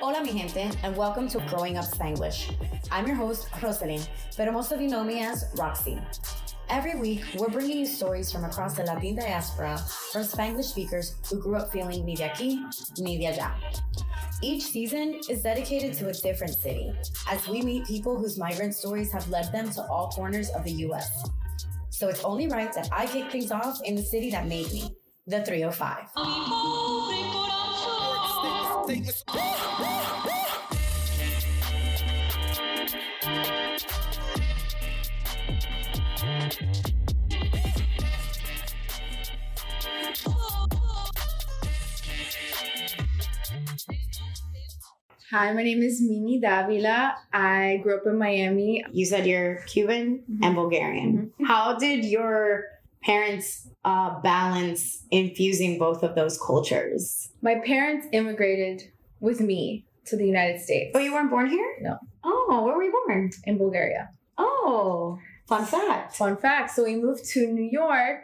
Hola, mi gente, and welcome to Growing Up Spanglish. I'm your host, Rosalyn, but most of you know me as Roxy. Every week, we're bringing you stories from across the Latin diaspora from Spanglish speakers who grew up feeling ni de aquí, ni de allá. Each season is dedicated to a different city as we meet people whose migrant stories have led them to all corners of the US. So it's only right that I kick things off in the city that made me, the 305. Hi, my name is Mimi Davila. I grew up in Miami. You said you're Cuban and mm-hmm. Bulgarian. Mm-hmm. How did your parents uh, balance infusing both of those cultures? My parents immigrated with me to the United States. Oh, you weren't born here? No. Oh, where were you born? in Bulgaria. Oh, fun fact. Fun fact. So we moved to New York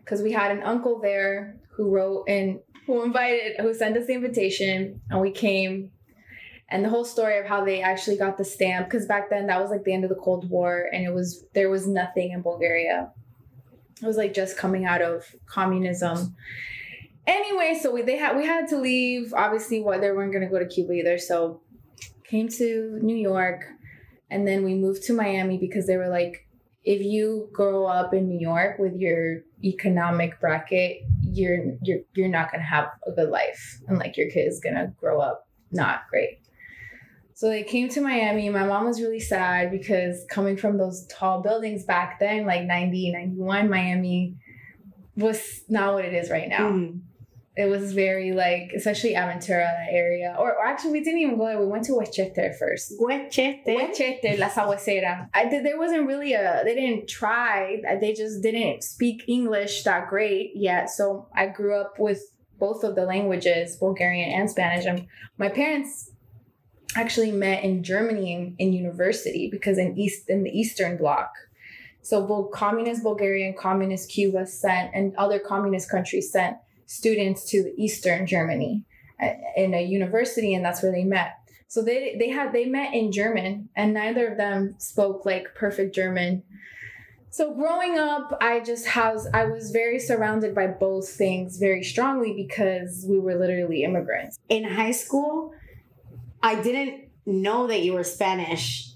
because we had an uncle there who wrote and who invited, who sent us the invitation, and we came. And the whole story of how they actually got the stamp, because back then that was like the end of the Cold War, and it was there was nothing in Bulgaria. It was like just coming out of communism. Anyway, so we they had we had to leave. Obviously, what they weren't gonna go to Cuba either, so came to New York, and then we moved to Miami because they were like, if you grow up in New York with your economic bracket, you're you're you're not gonna have a good life, and like your kid is gonna grow up not great. So they came to Miami. My mom was really sad because coming from those tall buildings back then, like 90, 91, Miami was not what it is right now. Mm. It was very like, especially Aventura, that area. Or, or actually, we didn't even go there. We went to Huechete first. Huechete. Huechete, La Sagüesera. I there wasn't really a, they didn't try. They just didn't speak English that great yet. So I grew up with both of the languages, Bulgarian and Spanish. And my parents actually met in Germany in, university because in East, in the Eastern Bloc. So both communist Bulgaria and communist Cuba sent, and other communist countries sent students to Eastern Germany uh, in a university, and that's where they met. So they they had they met in German, and neither of them spoke like perfect German. So growing up, I just has I was very surrounded by both things very strongly because we were literally immigrants. In high school, I didn't know that you were Spanish.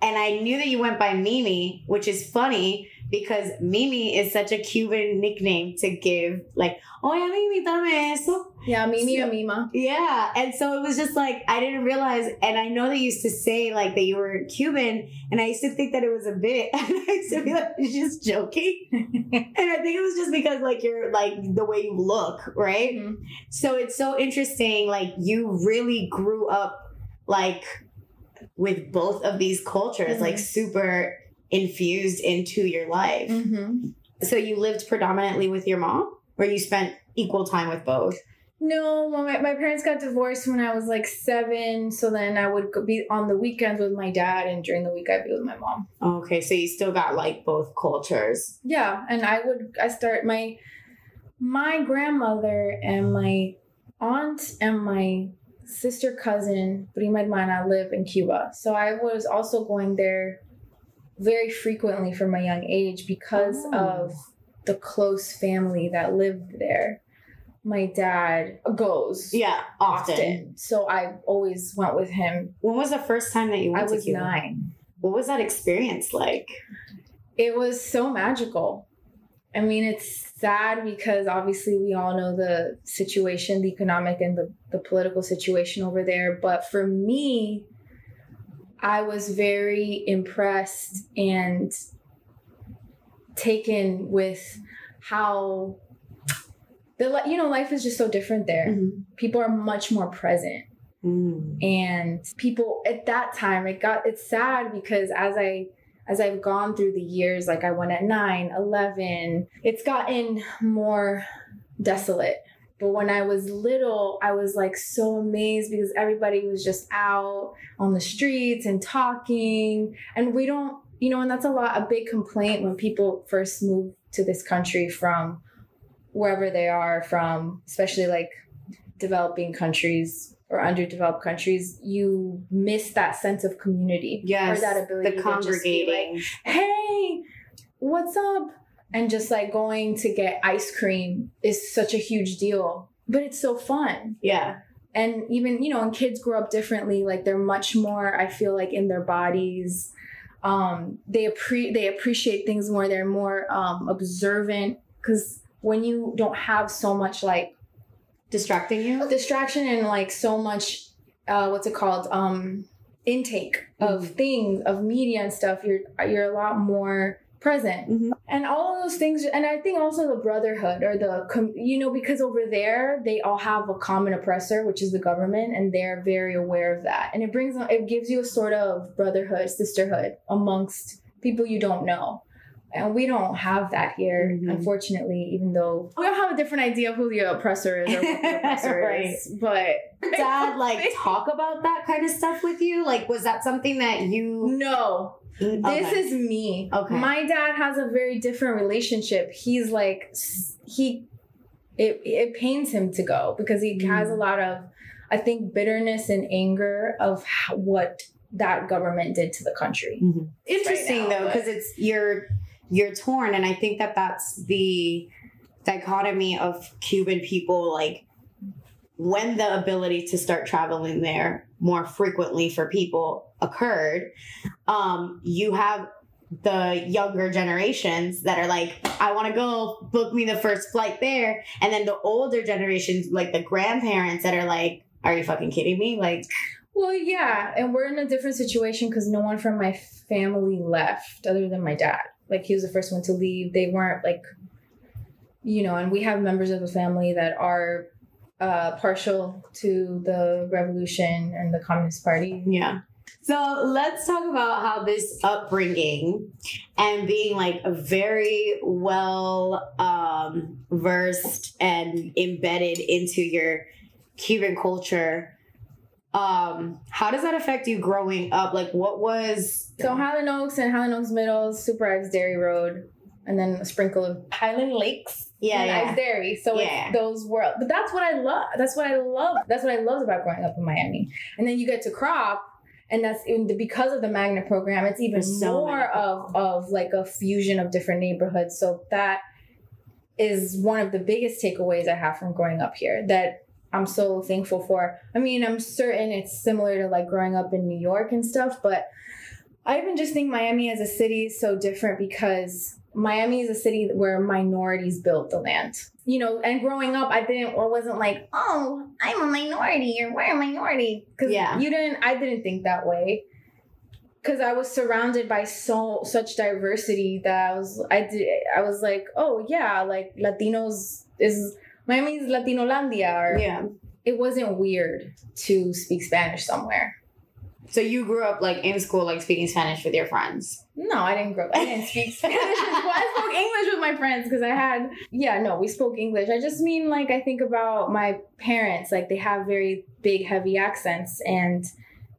And I knew that you went by Mimi, which is funny because Mimi is such a Cuban nickname to give. Like, oh, yeah, Mimi, dame eso. Yeah, Mimi So- or Mima. Yeah. And so it was just like, I didn't realize. And I know they used to say like that you were Cuban. And I used to think that it was a bit. And I used to be like, she's just joking. and I think it was just because like you're like the way you look, right? Mhm. So it's so interesting. Like you really grew up like with both of these cultures, Mhm. like super infused into your life. Mhm. So you lived predominantly with your mom, or you spent equal time with both? No, well, my, my parents got divorced when I was like seven. So then I would be on the weekends with my dad, and during the week I'd be with my mom. Okay, so you still got like both cultures. Yeah, and I would I start my my grandmother and my aunt and my sister cousin prima hermana live in Cuba. So I was also going there very frequently from a young age because Oh. of the close family that lived there. My dad goes Yeah, often. often. So I always went with him. When was the first time that you I went to was nine. What was that experience like? It was so magical. I mean, it's sad because obviously we all know the situation, the economic and the, the political situation over there. But for me, I was very impressed and taken with how the you know life is just so different there. People are much more present Mm. and people at that time it got it's sad because as i as i've gone through the years like i went at 9 11 it's gotten more desolate but when i was little i was like so amazed because everybody was just out on the streets and talking and we don't you know and that's a lot a big complaint when people first move to this country from wherever they are from especially like developing countries or underdeveloped countries, you miss that sense of community Yes. or that ability the to just be like, congregating. hey, what's up? And just like going to get ice cream is such a huge deal, but it's so fun. yeah. And even, you know, when kids grow up differently, like they're much more, I feel like, in their bodies. Um, they appre- they appreciate things more. They're more um, observant because when you don't have so much like Distracting you? distraction and like so much uh what's it called um intake of things of media and stuff you're you're a lot more present Mhm. And all of those things and i think also the brotherhood or the you know because over there they all have a common oppressor which is the government and they're very aware of that. And it brings it gives you a sort of brotherhood sisterhood amongst people you don't know and we don't have that here Mhm. unfortunately even though we all have a different idea of who the oppressor is or what the oppressor Right. is but Dad, like, talk about that kind of stuff with you? Like, was that something that you. no This Okay. is me. Okay. My dad has a very different relationship. He's like he it it pains him to go because he has Mm. a lot of I think bitterness and anger of how, what that government did to the country. interesting right now, though because it's you're you're torn. And i think that that's the dichotomy of cuban people like when the ability to start traveling there more frequently for people occurred um you have the younger generations that are like i want to go book me the first flight there. And then the older generations like the grandparents that are like are you fucking kidding me? Like Well, yeah, and we're in a different situation because no one from my family left other than my dad. Like he was the first one to leave. They weren't like, you know, and we have members of the family that are uh, partial to the revolution and the Communist Party. Yeah. So let's talk about how this upbringing and being like a very well um, versed and embedded into your Cuban culture. Um, how does that affect you growing up? Like, what was So Highland Oaks and Highland Oaks Middle, Super Ives Dairy Road, and then a sprinkle of Highland Lakes. yeah, and yeah, Ives Dairy. So Yeah. it's those were, But that's what I love. That's what I love. That's what I loved about growing up in Miami. And then you get to Krop. And that's in the, because of the magnet program, it's even so more of, of like a fusion of different neighborhoods. So that is one of the biggest takeaways I have from growing up here that I'm so thankful for. I mean, I'm certain it's similar to like growing up in New York and stuff, but I even just think Miami as a city is so different because Miami is a city where minorities built the land. You know, and growing up, I didn't, or wasn't like, oh, I'm a minority or we're a minority. Because Yeah. you didn't, I didn't think that way. Because I was surrounded by so such diversity that I was, I did, I was like, oh yeah, like Latinos is Miami's Latinolandia, or yeah. it wasn't weird to speak Spanish somewhere. So you grew up like in school, like speaking Spanish with your friends. No, I didn't grow. up. I didn't speak Spanish. I spoke English with my friends because I had. Yeah, no, we spoke English. I just mean like I think about my parents. Like they have very big, heavy accents, and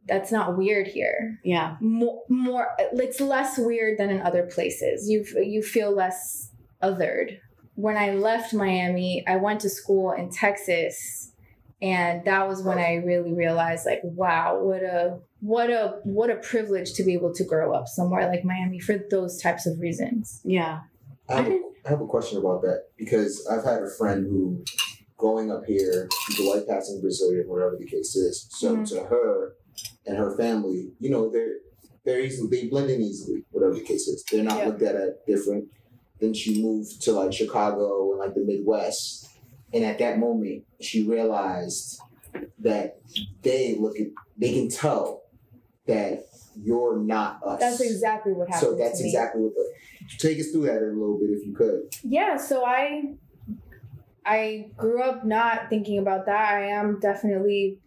that's not weird here. Yeah. More, more. It's less weird than in other places. You you feel less othered. When I left Miami, I went to school in Texas, and that was when I really realized, like, wow, what a what a what a privilege to be able to grow up somewhere like Miami for those types of reasons. Yeah. I have, a, I have a question about that because I've had a friend who, growing up here, she's a white passing Brazilian, whatever the case is. So Mhm. to her and her family, you know, they're they're easily they blend in easily, whatever the case is. They're not Yeah. looked at as different. Then she moved to like Chicago and like the Midwest, and at that moment, she realized that they look at they can tell that you're not us. That's exactly what happened. So that's exactly what the. Take us through that a little bit if you could. yeah so i i grew up not thinking about that i am definitely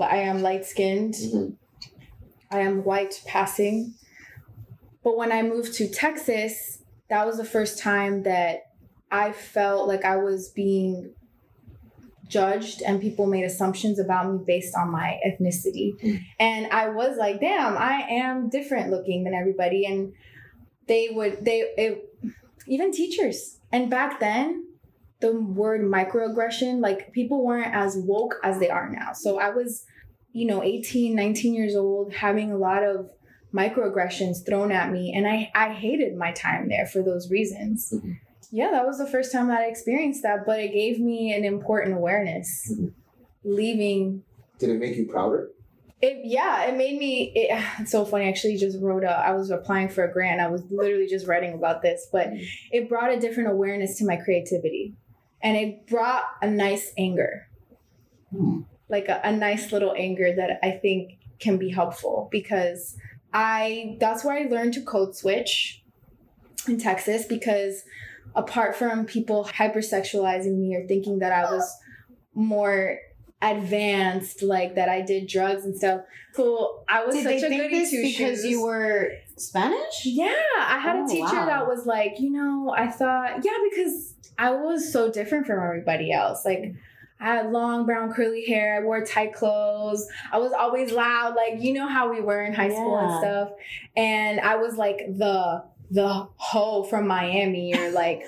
i am light skinned Mhm. i am white passing but when i moved to texas that was the first time that i felt like i was being judged and people made assumptions about me based on my ethnicity Mm. and i was like damn i am different looking than everybody and they would they it, even teachers and back then the word microaggression, like people weren't as woke as they are now. So I was, you know, 18, 19 years old, having a lot of microaggressions thrown at me. And I, I hated my time there for those reasons. Mhm. Yeah, that was the first time that I experienced that, but it gave me an important awareness. Mhm. Leaving Did it make you prouder? it yeah, it made me. It, it's so funny. I actually just wrote a. I was applying for a grant. I was literally just writing about this, but Mhm. it brought a different awareness to my creativity, and it brought a nice anger, Hmm. like a, a nice little anger that I think can be helpful because I. That's where I learned to code switch in Texas because apart from people hypersexualizing me or thinking that I was more advanced, like that I did drugs and stuff. So I was Did such a goody two because shoes. you were Spanish? Yeah, I had Oh, a teacher wow. that was like, you know, I thought, yeah, because I was so different from everybody else. Like, I had long brown curly hair. I wore tight clothes. I was always loud, like you know how we were in high school and stuff. And I was like the the hoe from Miami, or like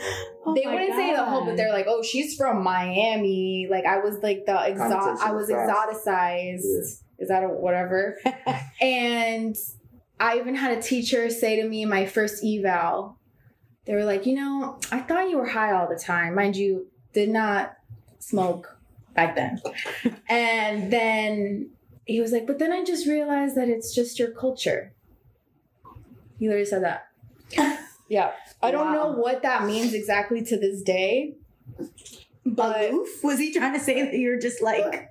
Oh they wouldn't say the hoe, but they're like, oh, she's from Miami. Like I was like the exo- I was fast. exoticized. Yeah. Is that a whatever? and I even had a teacher say to me in my first eval, they were like, you know, I thought you were high all the time. Mind you, did not smoke back then. and then he was like, but then I just realized that it's just your culture. He literally said that. yeah. I don't know what that means exactly to this day. But Aloof? Was he trying to say that you're just like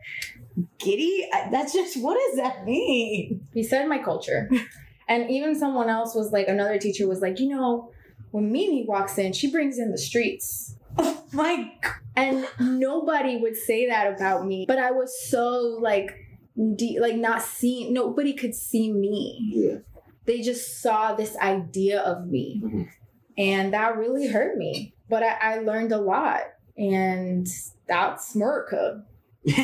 giddy? That's just what does that mean? He said my culture. and even someone else was like, another teacher was like, you know, when Mimi walks in, she brings in the streets. Oh my God. And nobody would say that about me. But I was so like, de- like not seeing, nobody could see me. Yeah. They just saw this idea of me. Mhm. And that really hurt me. But I, I learned a lot. And that's America. wow.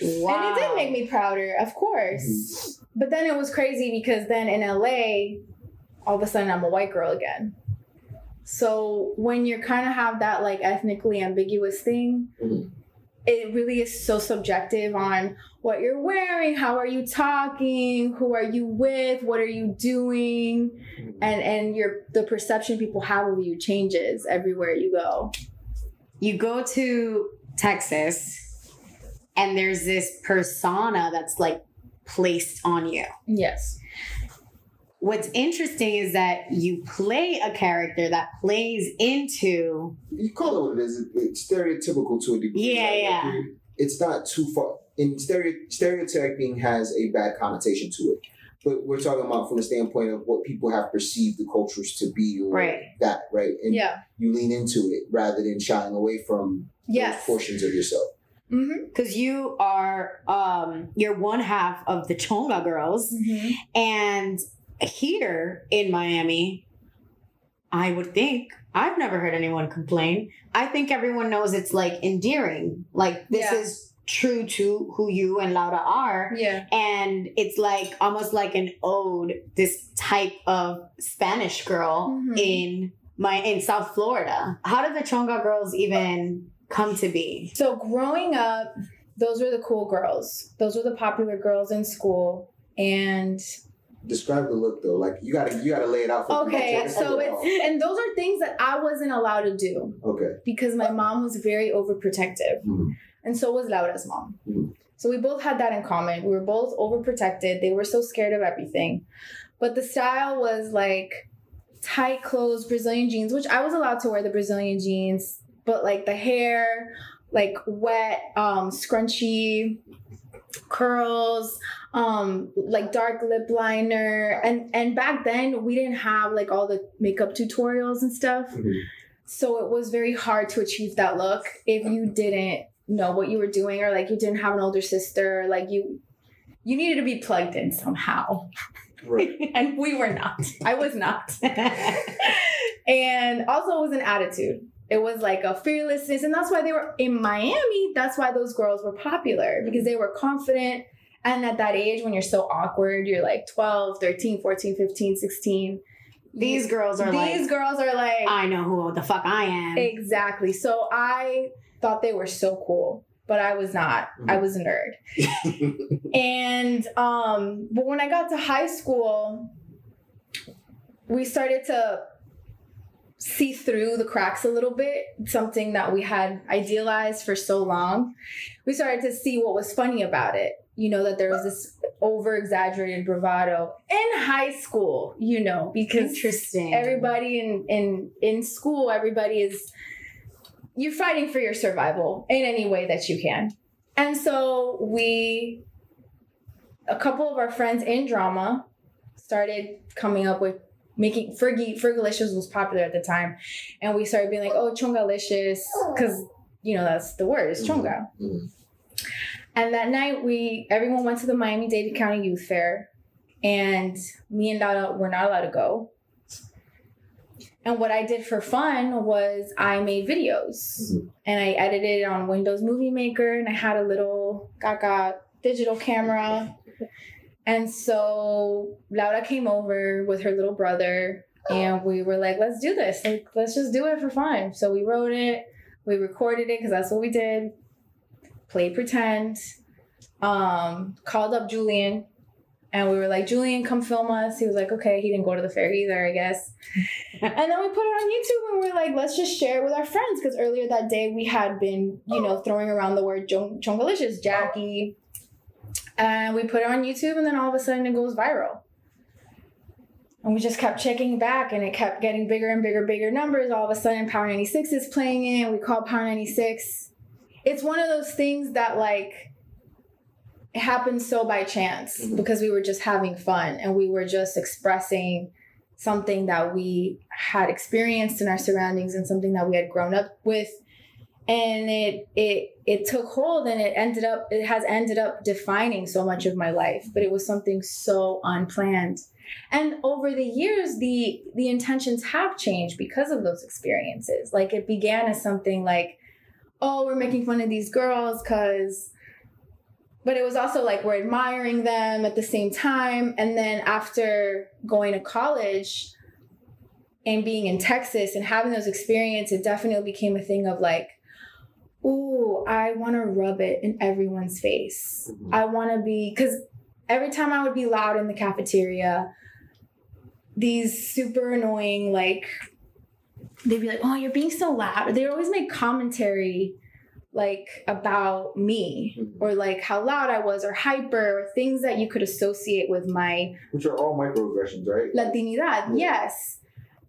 And it did make me prouder, of course. But then it was crazy because then in LA, all of a sudden I'm a white girl again. So when you kind of have that like ethnically ambiguous thing, Mhm. it really is so subjective on what you're wearing, how are you talking, who are you with, what are you doing, and and your the perception people have of you changes everywhere you go. you go to Texas and there's this persona that's like placed on you. Yes. What's interesting is that you play a character that plays into you call it what it is. It's stereotypical to a degree. Yeah, right? yeah. Like, it's not too far. In stereo, stereotyping has a bad connotation to it, but we're talking about from the standpoint of what people have perceived the cultures to be, or Right. that, right? And Yeah. you lean into it rather than shying away from Yes. those portions of yourself. Mm-hmm. because you are um you're one half of the Chonga girls Mm-hmm. and here in Miami I would think I've never heard anyone complain. I think everyone knows it's like endearing. Like this Yeah. is true to who you and Laura are. Yeah. And it's like almost like an ode, this type of Spanish girl Mhm. in my in South Florida. How did the Chonga girls even come to be? So growing up, those were the cool girls. Those were the popular girls in school. And Describe the look though. Like you gotta you gotta lay it out for okay, people. so it's and those are things that I wasn't allowed to do okay. because my mom was very overprotective. Mhm. And so was Laura's mom. Mhm. So we both had that in common. We were both overprotected. They were so scared of everything. But the style was like tight clothes, Brazilian jeans, which I was allowed to wear the Brazilian jeans, but like the hair, like wet, um, scrunchy curls, um, like dark lip liner. And and back then we didn't have like all the makeup tutorials and stuff. Mhm. So it was very hard to achieve that look if you didn't know what you were doing or like you didn't have an older sister, like you you needed to be plugged in somehow. Right. And we were not. I was not. and also it was an attitude. It was like a fearlessness and that's why they were in Miami, that's why those girls were popular because they were confident and at that age when you're so awkward, you're like 12, 13, 14, 15, 16, These girls are like, these girls are like, I know who the fuck I am. exactly. So I thought they were so cool, but I was not. I Mhm. was a nerd. and um, but when I got to high school, we started to see through the cracks a little bit. Something that we had idealized for so long. We started to see what was funny about it. You know that there was this over exaggerated bravado in high school. You know because Interesting. everybody in in in school everybody is you're fighting for your survival in any way that you can and so we a couple of our friends in drama started coming up with making Fergie Fergalicious was popular at the time and we started being like oh chongalicious because you know that's the word is chonga Mhm. and that night we everyone went to the Miami-Dade County Youth Fair and me and Laura were not allowed to go and what I did for fun was I made videos Mhm. and I edited it on Windows Movie Maker and I had a little Gaga digital camera. And so Laura came over with her little brother and we were like, let's do this. Like, let's just do it for fun. So we wrote it, we recorded it because that's what we did. Played pretend. Um, called up Julian and we were like, Julian, come film us. He was like, okay. He didn't go to the fair either, I guess. and then we put it on YouTube and we are like, let's just share it with our friends. Because earlier that day we had been, you know, throwing around the word Chong- Chongalicious, Jackie. And we put it on YouTube and then all of a sudden it goes viral. And we just kept checking back and it kept getting bigger and bigger, bigger numbers. All of a sudden Power 96 is playing it. We call Power 96. It's one of those things that like it happened so by chance Mhm. because we were just having fun and we were just expressing something that we had experienced in our surroundings and something that we had grown up with and it it it took hold and it ended up it has ended up defining so much of my life but it was something so unplanned. And over the years the the intentions have changed because of those experiences. Like it began as something like oh we're making fun of these girls because but it was also like we're admiring them at the same time. And then after going to college and being in texas and having those experiences it definitely became a thing of like ooh i want to rub it in everyone's face Mhm. i want to be because every time i would be loud in the cafeteria these super annoying like they'd be like oh you're being so loud they always make commentary like about me Mhm. or like how loud I was or hyper or things that you could associate with my Which are all microaggressions, right? Latinidad. Yes.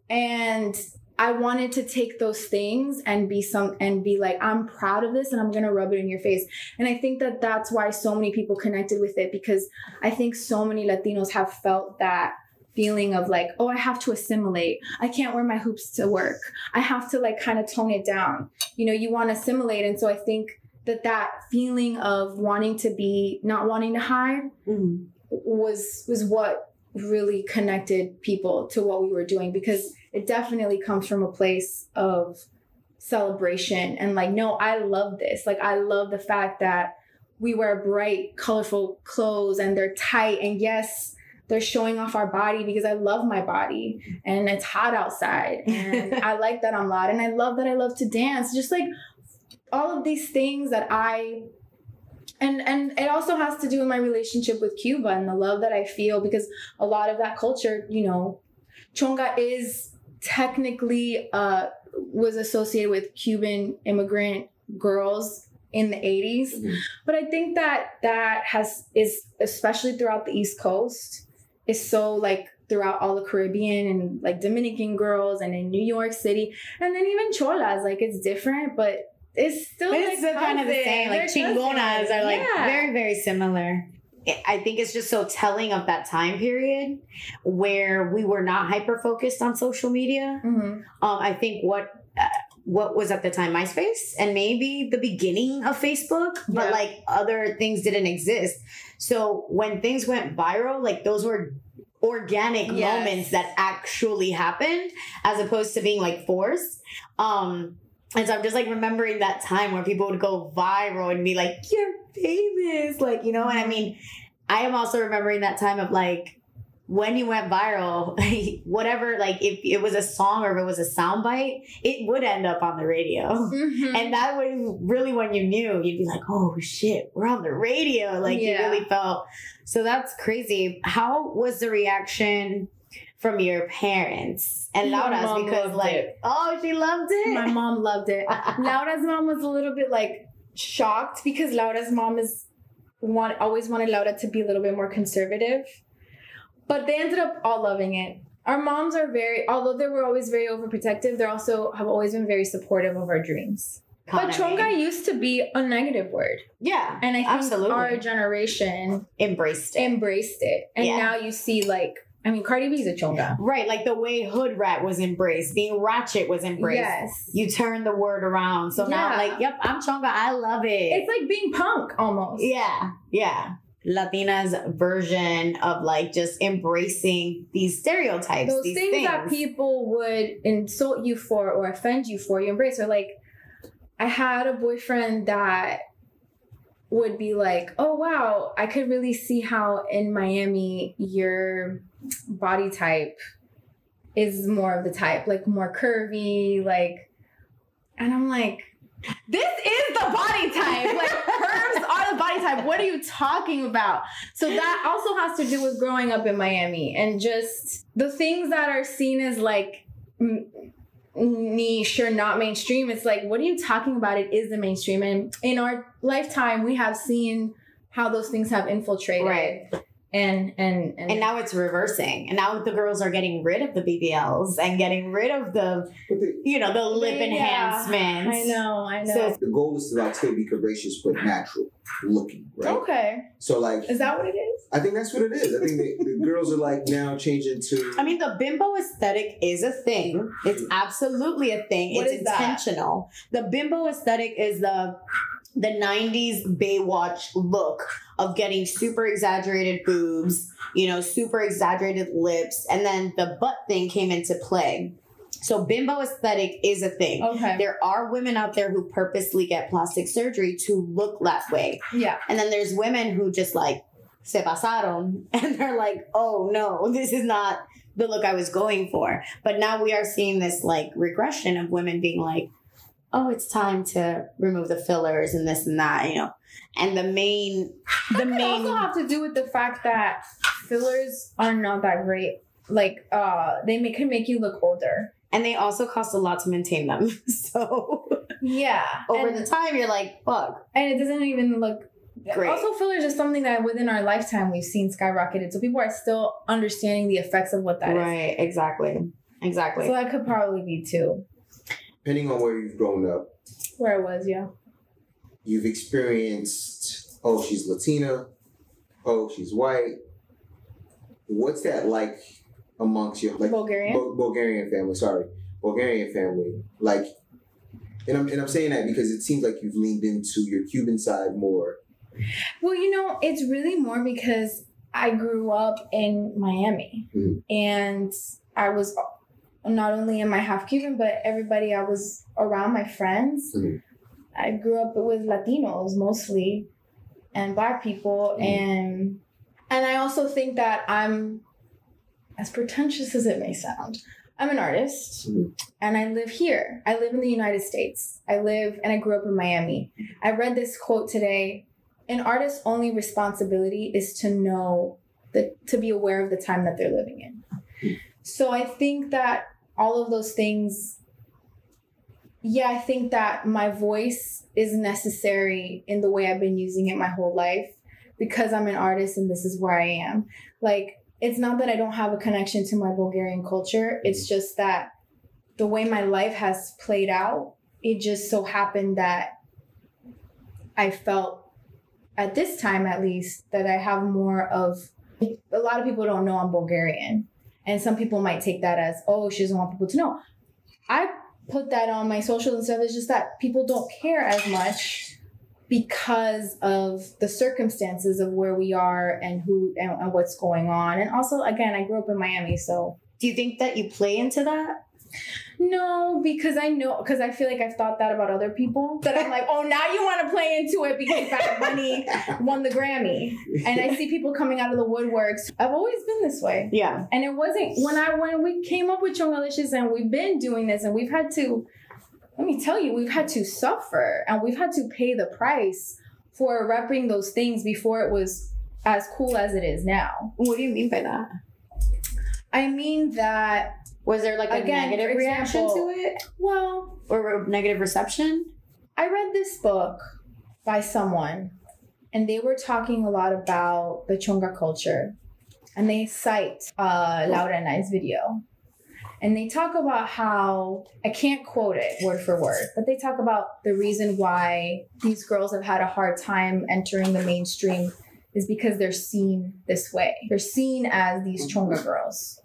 And I wanted to take those things and be some and be like I'm proud of this and I'm going to rub it in your face. And I think that that's why so many people connected with it because I think so many Latinos have felt that feeling of like oh I have to assimilate. I can't wear my hoops to work. I have to like kind of tone it down. You know, you want to assimilate and so I think that that feeling of wanting to be not wanting to hide Mhm. was was what really connected people to what we were doing because it definitely comes from a place of celebration and like no I love this. Like I love the fact that we wear bright colorful clothes and they're tight and yes they're showing off our body because I love my body and it's hot outside and I like that I'm loud and I love that I love to dance. Just like all of these things that I and and it also has to do with my relationship with Cuba and the love that I feel because a lot of that culture, you know, chonga is technically uh was associated with Cuban immigrant girls in the 80s. Mhm. But I think that that has is especially throughout the East Coast is so like throughout all the Caribbean and like Dominican girls and in New York City and then even cholas like it's different but it's still But like it's still kind of the same. Like They're chingonas cousins. are like Yeah. very, very similar. I- think it's just so telling of that time period where we were not hyper focused on social media. Mhm. Um, I think what uh, what was at the time MySpace and maybe the beginning of Facebook, but Yeah. like other things didn't exist. So when things went viral, like those were organic Yes. moments that actually happened as opposed to being like forced. Um, and so I'm just like remembering that time where people would go viral and be like, "You're famous," like you know. And I mean, I am also remembering that time of like when you went viral, whatever, like if it was a song or if it was a soundbite, it would end up on the radio. Mhm. And that was really when you knew, you'd be like, oh shit, we're on the radio. Like Yeah. you really felt. So that's crazy. How was the reaction from your parents and My Laura's? Because like, it. oh, she loved it. my mom loved it. Laura's mom was a little bit like shocked because Laura's mom is want always wanted Laura to be a little bit more conservative, but they ended up all loving it. Our moms are very, although they were always very overprotective, they also have always been very supportive of our dreams. But chonga used to be a negative word, yeah, and I think Absolutely. our generation embraced it. embraced it, and Yeah. now you see like, I mean, Cardi B's a chonga. Right, like the way hood rat was embraced, being ratchet was embraced. Yes, You turn the word around. So now, like, yep, I'm Chonga. I love it. it's like being punk almost. yeah, yeah. Latina's version of like just embracing these stereotypes, those these things, things. that people would insult you for or offend you for, you embrace. Or like, I had a boyfriend that would be like, "Oh wow, I could really see how in Miami your body type is more of the type, like more curvy, like." And I'm like, this is the body type. Like curves are the body type. What are you talking about? So that also has to do with growing up in Miami and just the things that are seen as like niche or not mainstream. It's like, what are you talking about? It is the mainstream. And in our lifetime, we have seen how those things have infiltrated. Right. And and and, and now it's reversing. And now the girls are getting rid of the BBLs and getting rid of the, you know, the lip Yeah. enhancements. I know, I know. So- the goal is to like still be curvaceous but natural looking, right? Okay. So like, Is that what it is? I think that's what it is. I think the, the girls are like now changing to. I mean, the bimbo aesthetic is a thing. Mm-hmm. It's absolutely a thing. What it's is that? intentional. The bimbo aesthetic is the the 90s Baywatch look of getting super exaggerated boobs, you know, super exaggerated lips, and then the butt thing came into play. So bimbo aesthetic is a thing. Okay. There are women out there who purposely get plastic surgery to look that way. Yeah. And then there's women who just like se pasaron and they're like, oh no, this is not the look I was going for. But now we are seeing this like regression of women being like, oh, it's time to remove the fillers and this and that, you know. And the main, the main, also have to do with the fact that fillers are not that great. Like, uh, they make, can make you look older. and they also cost a lot to maintain them. So Yeah. over and, the time, you're like, fuck. and it doesn't even look Great. Also, fillers is something that within our lifetime we've seen skyrocketed. So people are still understanding the effects of what that is. Right, exactly. Exactly. So that could probably be too. Depending on where you've grown up, Where it was, yeah. you've experienced. Oh, she's Latina. Oh, she's white. What's that like amongst your like Bulgarian. Bul- Bulgarian family? Sorry, Bulgarian family. Like, and I'm and I'm saying that because it seems like you've leaned into your Cuban side more. Well, you know, it's really more because I grew up in Miami Mhm. and I was not only am I half Cuban, but everybody I was around my friends. Mhm. I grew up with Latinos mostly and black people Mhm. and and I also think that I'm as pretentious as it may sound. I'm an artist Mhm. and I live here. I live in the United States. I live and I grew up in Miami. I read this quote today. An artist's only responsibility is to know that to be aware of the time that they're living in. So I think that all of those things yeah, I think that my voice is necessary in the way I've been using it my whole life because I'm an artist and this is where I am. Like it's not that I don't have a connection to my Bulgarian culture. It's just that the way my life has played out, it just so happened that I felt at this time at least that I have more of a lot of people don't know I'm Bulgarian. And some people might take that as, oh, she doesn't want people to know. I put that on my socials and stuff. It's just that people don't care as much because of the circumstances of where we are and who and, and what's going on. And also, again, I grew up in Miami, so Do you think that you play into that? No, because I know because I feel like I've thought that about other people. That I'm like, oh, now you want to play into it because Bad Bunny won the Grammy, and I see people coming out of the woodworks. I've always been this way, Yeah. and it wasn't when I when we came up with Chongalicious and we've been doing this, and we've had to. Let me tell you, we've had to suffer and we've had to pay the price for repping those things before it was as cool as it is now. What do you mean by that? I mean that Was there like a Again, negative reaction example- to it well, or a negative reception? I read this book by someone, and they were talking a lot about the Chonga culture, and they cite uh, Laura and I's video. And they talk about how, I can't quote it word for word, but they talk about the reason why these girls have had a hard time entering the mainstream is because they're seen this way. They're seen as these Chonga girls.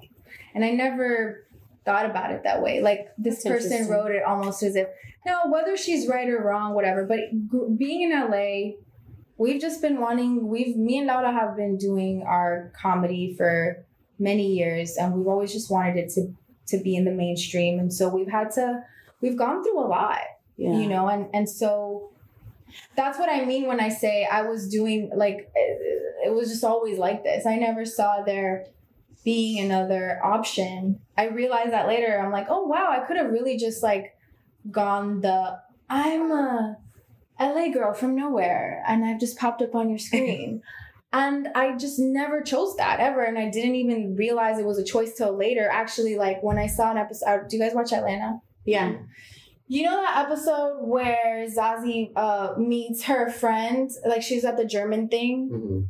And I never thought about it that way. Like this That's person wrote it almost as if no, whether she's right or wrong, whatever. But being in LA, we've just been wanting. We've me and Laura have been doing our comedy for many years, and we've always just wanted it to to be in the mainstream. And so we've had to. We've gone through a lot, Yeah. you know, and and so that's what I mean when I say I was doing like it, it was just always like this. I never saw there being another option. I realized that later. I'm like, oh wow, I could have really just like gone the I'm a LA girl from nowhere and I've just popped up on your screen. and I just never chose that ever. And I didn't even realize it was a choice till later. Actually, like when I saw an episode, do you guys watch Atlanta? Yeah. You know that episode where Zazie uh, meets her friend? Like she's at the German thing. Mhm.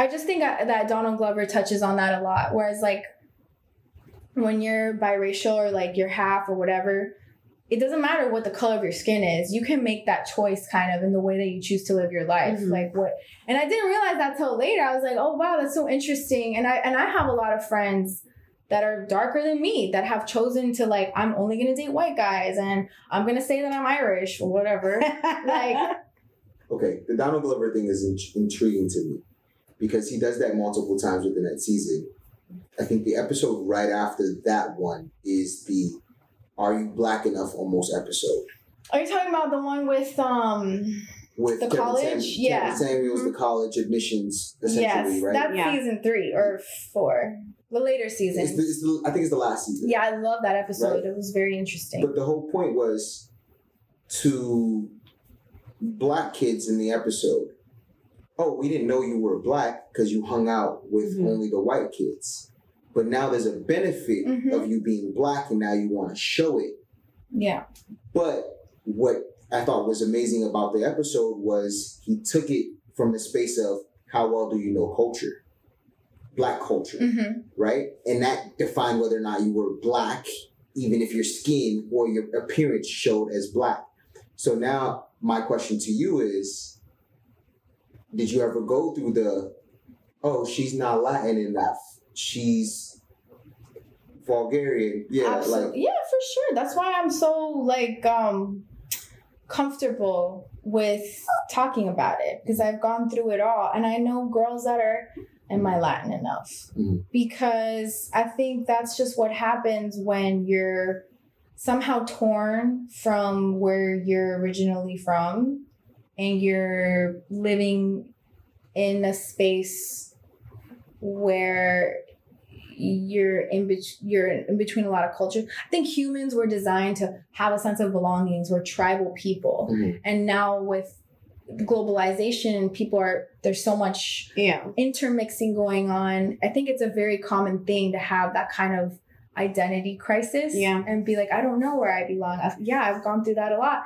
I just think that Donald Glover touches on that a lot. Whereas, like, when you're biracial or like you're half or whatever, it doesn't matter what the color of your skin is. You can make that choice kind of in the way that you choose to live your life. Mhm. Like what? And I didn't realize that till later. I was like, oh wow, that's so interesting. And I and I have a lot of friends that are darker than me that have chosen to like I'm only gonna date white guys and I'm gonna say that I'm Irish or whatever. like Okay, the Donald Glover thing is in- intriguing to me because he does that multiple times within that season. I think the episode right after that one is the "Are You Black Enough?" almost episode are you talking about the one with um with The Kevin college? Sam- Yeah. Kevin Samuels, Mhm. the college admissions essentially, yes, right? that's Yeah. season three or four, the later it's season. the, it's the, I think it's the last season. yeah, I love that episode. Right. It was very interesting. But the whole point was to black kids in the episode. Oh, we didn't know you were black because you hung out with Mhm. only the white kids. But now there's a benefit Mhm. of you being black, and now you want to show it. yeah, But what I thought was amazing about the episode was he took it from the space of how well do you know culture, black culture hmm right? And that defined whether or not you were black, even if your skin or your appearance showed as black. So now my question to you is did you ever go through the oh she's not Latin enough. She's Bulgarian. Yeah, absolutely. like yeah, for sure. That's why I'm so like um comfortable with talking about it because I've gone through it all, and I know girls that are. Am I Latin enough? Mhm. Because I think that's just what happens when you're somehow torn from where you're originally from and you're living in a space where you're in bet- you're in between a lot of cultures. I think humans were designed to have a sense of belongings. We're tribal people, Mhm. and now with globalization, people are there's so much yeah. intermixing going on. I think it's a very common thing to have that kind of identity crisis Yeah. and be like, I don't know where I belong. I've, yeah, I've gone through that a lot.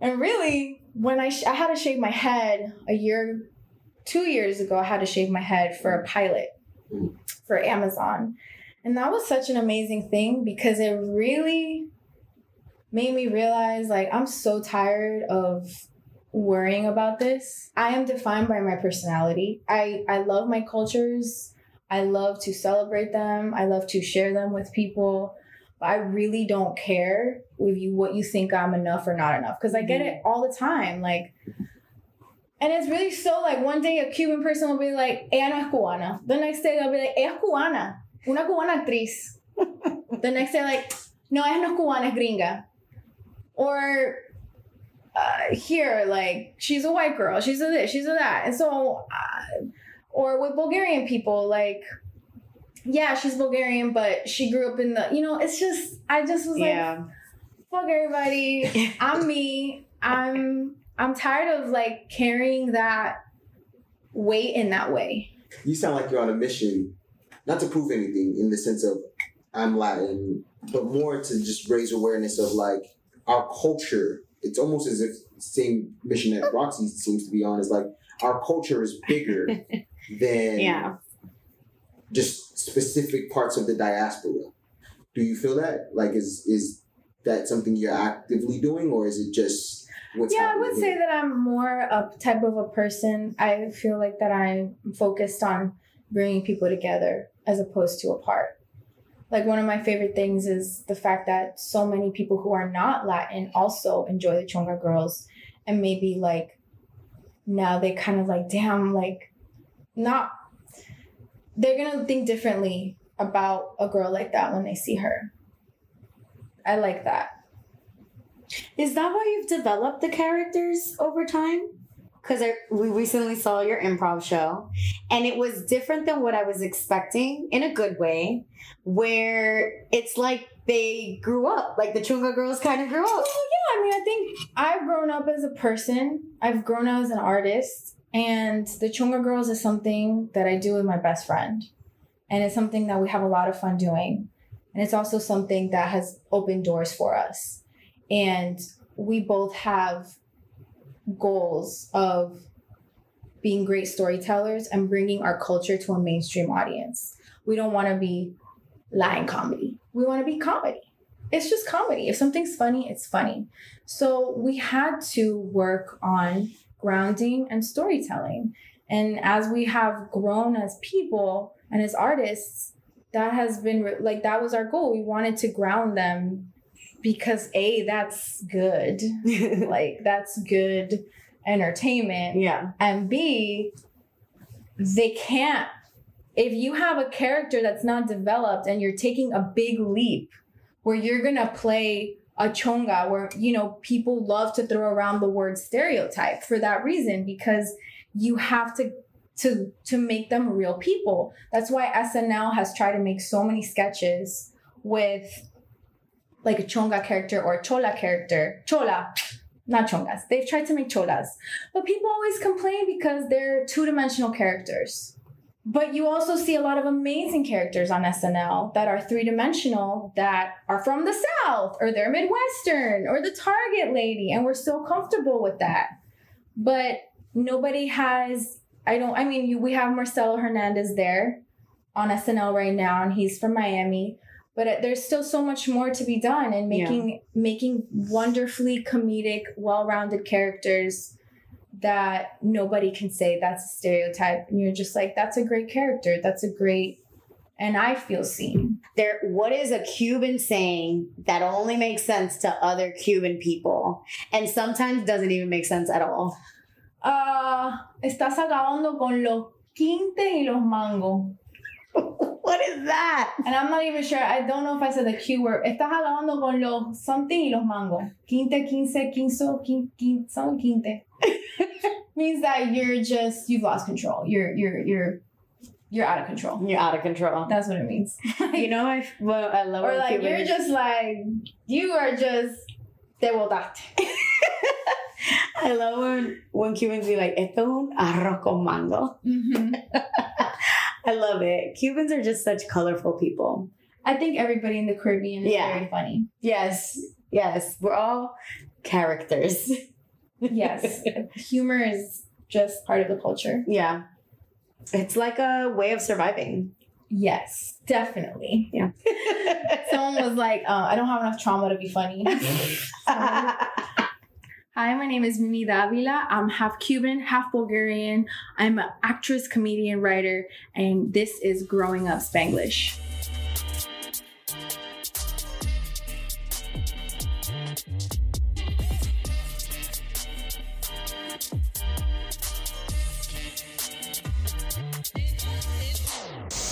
And really, when I, sh- I had to shave my head a year, two years ago, I had to shave my head for a pilot for Amazon. And that was such an amazing thing because it really made me realize like, I'm so tired of worrying about this. I am defined by my personality. I, I love my cultures. I love to celebrate them. I love to share them with people. I really don't care with you what you think I'm enough or not enough because I get it all the time. Like, and it's really so like one day a Cuban person will be like, ella no es cubana. The next day they'll be like, ella es cubana, una cubana actriz. the next day like, no, ella no es cubana, es gringa. Or uh, here, like, she's a white girl, she's a this, she's a that. And so, uh, or with Bulgarian people, like, yeah, she's Bulgarian, but she grew up in the, you know, it's just, I just was Yeah. like, fuck everybody. I'm me. I'm, I'm tired of like carrying that weight in that way. You sound like you're on a mission, not to prove anything in the sense of I'm Latin, but more to just raise awareness of like our culture. It's almost as if same mission that Roxy seems to be on is like our culture is bigger than Yeah. Just specific parts of the diaspora. Do you feel that? Like is is that something you're actively doing or is it just what's yeah, I would say that I'm more a type of a person. I feel like that I'm focused on bringing people together as opposed to apart. Like one of my favorite things is the fact that so many people who are not Latin also enjoy the Chonga girls, and maybe like now they kind of like, damn, like not. They're gonna think differently about a girl like that when they see her. I like that. Is that why you've developed the characters over time? Because we recently saw your improv show, and it was different than what I was expecting in a good way, where it's like they grew up, like the Chonga girls kind of grew up. Well, yeah, I mean, I think I've grown up as a person. I've grown up as an artist, and the Chonga Girls is something that I do with my best friend, and it's something that we have a lot of fun doing, and it's also something that has opened doors for us, and we both have goals of being great storytellers and bringing our culture to a mainstream audience. We don't want to be lying comedy. We want to be comedy it's just comedy. If something's funny, it's funny. So we had to work on grounding and storytelling. And as we have grown as people and as artists, that has been re- like that was our goal. We wanted to ground them because A, that's good. like that's good entertainment. yeah. And B, they can't. If you have a character that's not developed and you're taking a big leap where you're gonna play a chonga, where you know people love to throw around the word stereotype for that reason because you have to to to make them real people. That's why SNL has tried to make so many sketches with like a chonga character or chola character. Chola, not chongas. They've tried to make cholas. But people always complain because they're two dimensional characters. But you also see a lot of amazing characters on SNL that are three dimensional, that are from the South, or they're Midwestern, or the Target lady, and we're so comfortable with that. But nobody has, I don't, I mean, you, we have Marcelo Hernandez there on SNL right now, and he's from Miami. But uh, there's still so much more to be done in Yeah. making making wonderfully comedic, well-rounded characters that nobody can say that's a stereotype. And you're just like that's a great character. That's a great and i feel seen. There, what is a Cuban saying that only makes sense to other Cuban people, and sometimes doesn't even make sense at all? ah estás acabando con los quintes y los mangos what is that? and i'm not even sure. I don't know if i said the q word. Estás acabando con los something y los mangos quinte quince quinzo quin, quin, son quinte means that you're just you've lost control you're you're you're you're out of control You're out of control. that's what it means You know, I well, I love or like you're just like you are just te botaste. I love when when Cubans be like, "Esto es un arroz con mango." Mm-hmm. I love it. Cubans are just such colorful people. I think everybody in the Caribbean is Yeah. very funny. Yes, yes, we're all characters. Yes, humor is just part of the culture. Yeah, it's like a way of surviving. Yes, definitely. Yeah. Someone was like, uh, "I don't have enough trauma to be funny." Hi, my name is Mimi Davila. I'm half Cuban, half Bulgarian. I'm an actress, comedian, writer, and this is Growing Up Spanglish.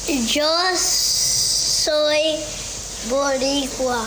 Yo soy boricua.